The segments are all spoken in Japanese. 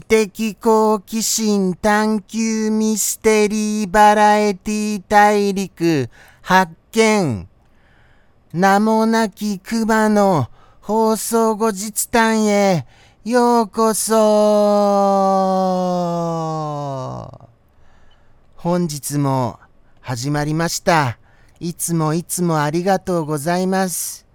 知的好奇心探求ミステリーバラエティ大陸発見名もなき熊の放送後日談へようこそ本日も始まりました。いつもいつもありがとうございます。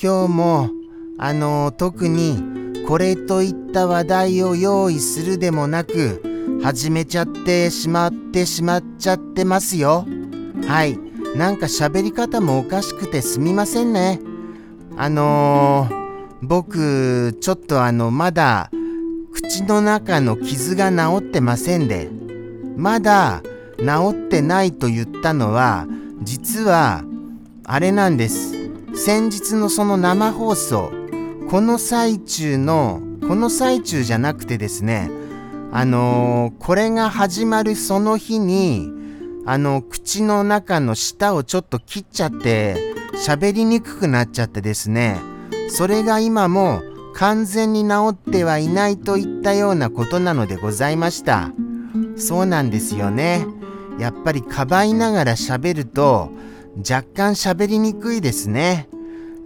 今日もあの特にこれといった話題を用意するでもなく始めちゃってしまってしまっちゃってますよ。はい。なんか喋り方もおかしくてすみませんね。あのー、僕、ちょっとあの、まだ口の中の傷が治ってませんで、まだ治ってないと言ったのは、実は、あれなんです。先日のその生放送、この最中の、この最中じゃなくてですね、あのー、これが始まるその日に、あの、口の中の舌をちょっと切っちゃって、喋りにくくなっちゃってですね、それが今も完全に治ってはいないといったようなことなのでございました。そうなんですよね。やっぱりかばいながら喋ると若干喋りにくいですね。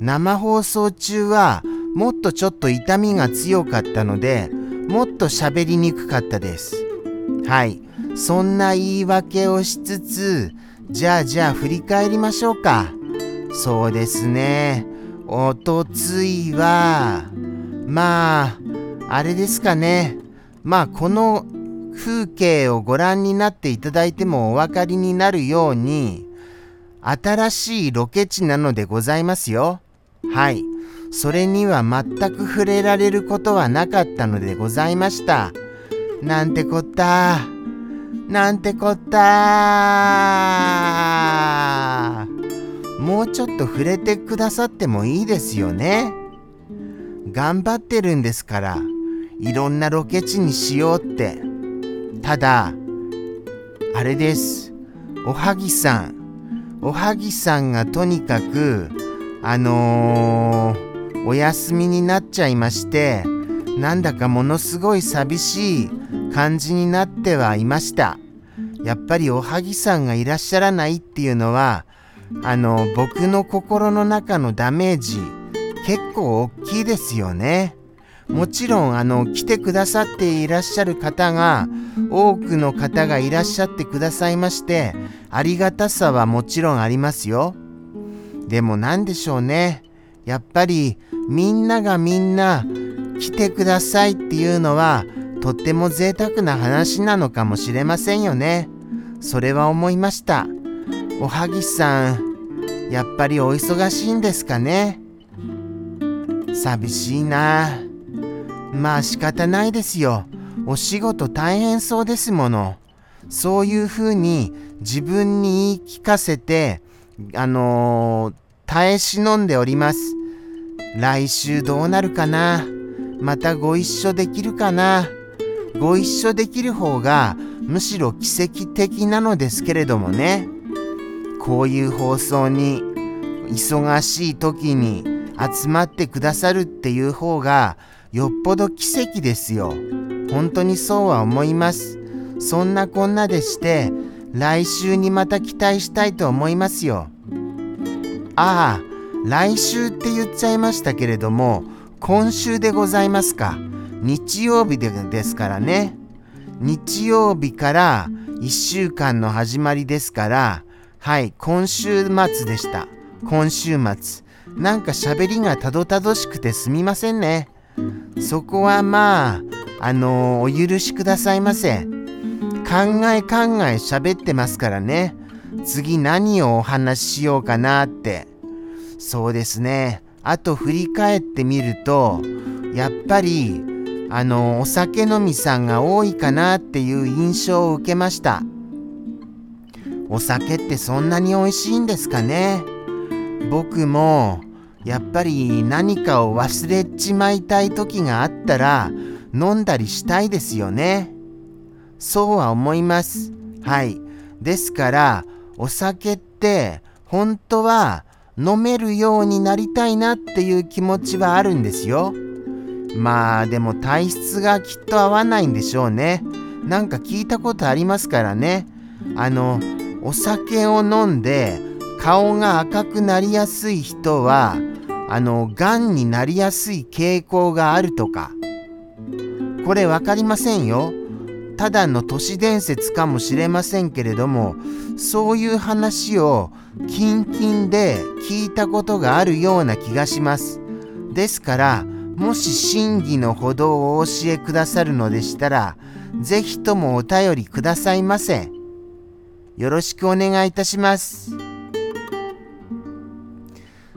生放送中はもっとちょっと痛みが強かったので、もっと喋りにくかったです。はい。そんな言い訳をしつつ、じゃあじゃあ振り返りましょうか。そうですね。おとついは、まあ、あれですかね。まあ、この風景をご覧になっていただいてもお分かりになるように、新しいロケ地なのでございますよ。はい。それには全く触れられることはなかったのでございました。なんてこった。なんてこったもうちょっと触れてくださってもいいですよね。頑張ってるんですから、いろんなロケ地にしようって。ただ、あれです。おはぎさん。おはぎさんがとにかく、あのーお休みになっちゃいましてなんだかものすごい寂しい感じになってはいました。やっぱりおはぎさんがいらっしゃらないっていうのはあの僕の心の中のダメージ結構大きいですよね。もちろんあの来てくださっていらっしゃる方が多くの方がいらっしゃってくださいましてありがたさはもちろんありますよ。でも何でしょうね。やっぱりみんながみんな来てくださいっていうのはとっても贅沢な話なのかもしれませんよね。それは思いました。おはぎさん、やっぱりお忙しいんですかね。寂しいな。まあ仕方ないですよ。お仕事大変そうですもの。そういうふうに自分に言い聞かせて、あのー、耐え忍んでおります。来週どうなるかな？またご一緒できるかな？ご一緒できる方がむしろ奇跡的なのですけれどもね。こういう放送に忙しい時に集まってくださるっていう方がよっぽど奇跡ですよ。本当にそうは思います。そんなこんなでして来週にまた期待したいと思いますよ。ああ、来週って言っちゃいましたけれども、今週でございますか。日曜日でですからね。日曜日から1週間の始まりですから、はい、今週末でした。今週末。なんか喋りがたどたどしくてすみませんね。そこはまあ、あのー、お許しくださいませ。考え考え喋ってますからね。次何をお話ししようかなって。そうですね。あと振り返ってみると、やっぱり、あの、お酒飲みさんが多いかなっていう印象を受けました。お酒ってそんなに美味しいんですかね僕も、やっぱり何かを忘れちまいたい時があったら、飲んだりしたいですよね。そうは思います。はい。ですから、お酒って本当は飲めるようになりたいなっていう気持ちはあるんですよ。まあでも体質がきっと合わないんでしょうね。なんか聞いたことありますからね。あの、お酒を飲んで顔が赤くなりやすい人は、あの、癌になりやすい傾向があるとか。これ分かりませんよ。ただの都市伝説かもしれませんけれども、そういう話をキンキンで聞いたことがあるような気がします。ですから、もし真偽のほどをお教えくださるのでしたら、ぜひともお便りくださいませ。よろしくお願いいたします。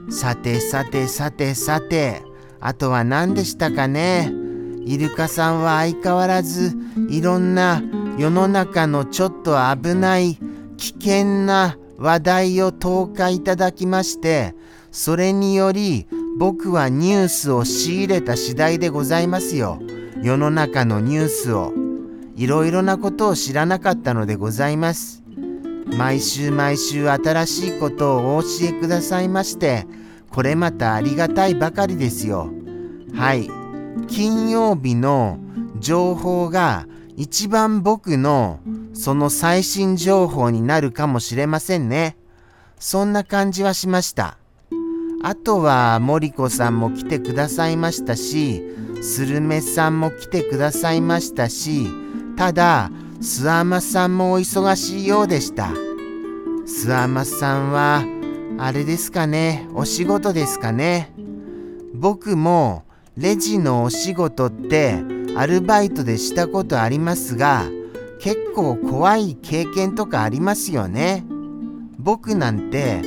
さてさてさてさて、あとは何でしたかね。イルカさんは相変わらずいろんな世の中のちょっと危ない危険な話題を投下いただきましてそれにより僕はニュースを仕入れた次第でございますよ。世の中のニュースを。いろいろなことを知らなかったのでございます。毎週毎週新しいことをお教えくださいましてこれまたありがたいばかりですよ。はい。金曜日の情報が一番僕のその最新情報になるかもしれませんね。そんな感じはしました。あとは森子さんも来てくださいましたし、スルメさんも来てくださいましたし、ただ、スアマさんもお忙しいようでした。スアマさんは、あれですかね、お仕事ですかね。僕もレジのお仕事ってアルバイトでしたことありますが結構怖い経験とかありますよね。僕なんて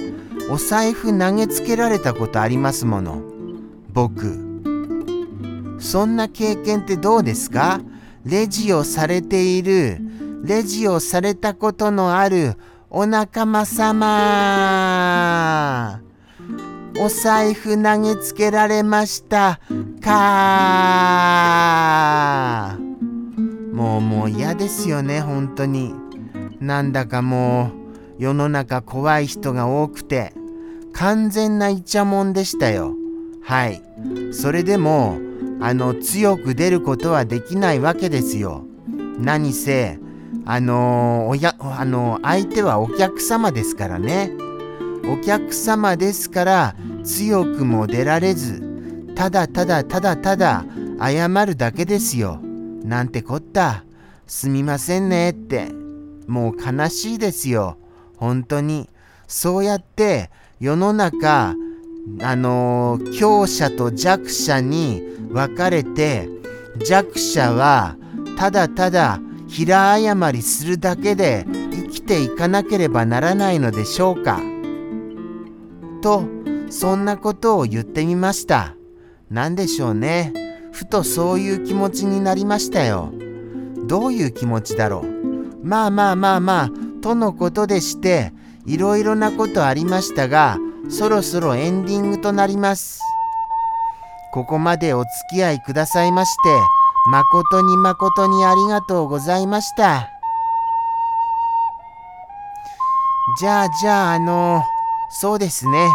お財布投げつけられたことありますもの。僕。そんな経験ってどうですか？レジをされている、レジをされたことのあるお仲間様。お財布投げつけられました。かもうもう嫌ですよね本当に。なんだかもう世の中怖い人が多くて。完全なイチャモンでしたよ。はい。それでもあの強く出ることはできないわけですよ。何せあのおやあの相手はお客様ですからね。お客様ですから強くも出られずただただただただ謝るだけですよ。なんてこった。すみませんねって。もう悲しいですよ。本当に。そうやって世の中あのー、強者と弱者に分かれて弱者はただただ平謝りするだけで生きていかなければならないのでしょうか。とそんなことを言ってみました。何でしょうね。ふとそういう気持ちになりましたよ。どういう気持ちだろう。まあまあまあまあ、とのことでして、いろいろなことありましたが、そろそろエンディングとなります。ここまでお付き合いくださいまして、誠に誠にありがとうございました。じゃあじゃああの、そうですね。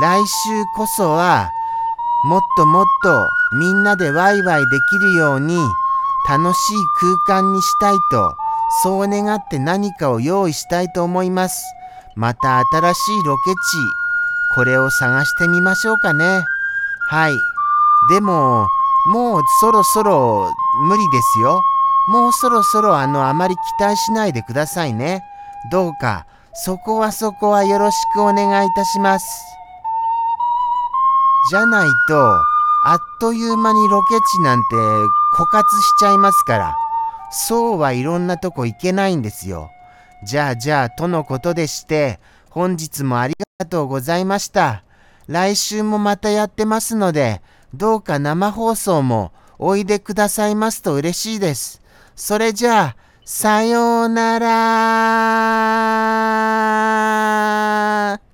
来週こそはもっともっとみんなでワイワイできるように楽しい空間にしたいとそう願って何かを用意したいと思います。また新しいロケ地これを探してみましょうかね。はい。でももうそろそろ無理ですよ。もうそろそろあのあまり期待しないでくださいね。どうかそこはそこはよろしくお願いいたします。じゃないと、あっという間にロケ地なんて枯渇しちゃいますから、そうはいろんなとこ行けないんですよ。じゃあじゃあ、とのことでして、本日もありがとうございました。来週もまたやってますので、どうか生放送もおいでくださいますと嬉しいです。それじゃあ、さようなら。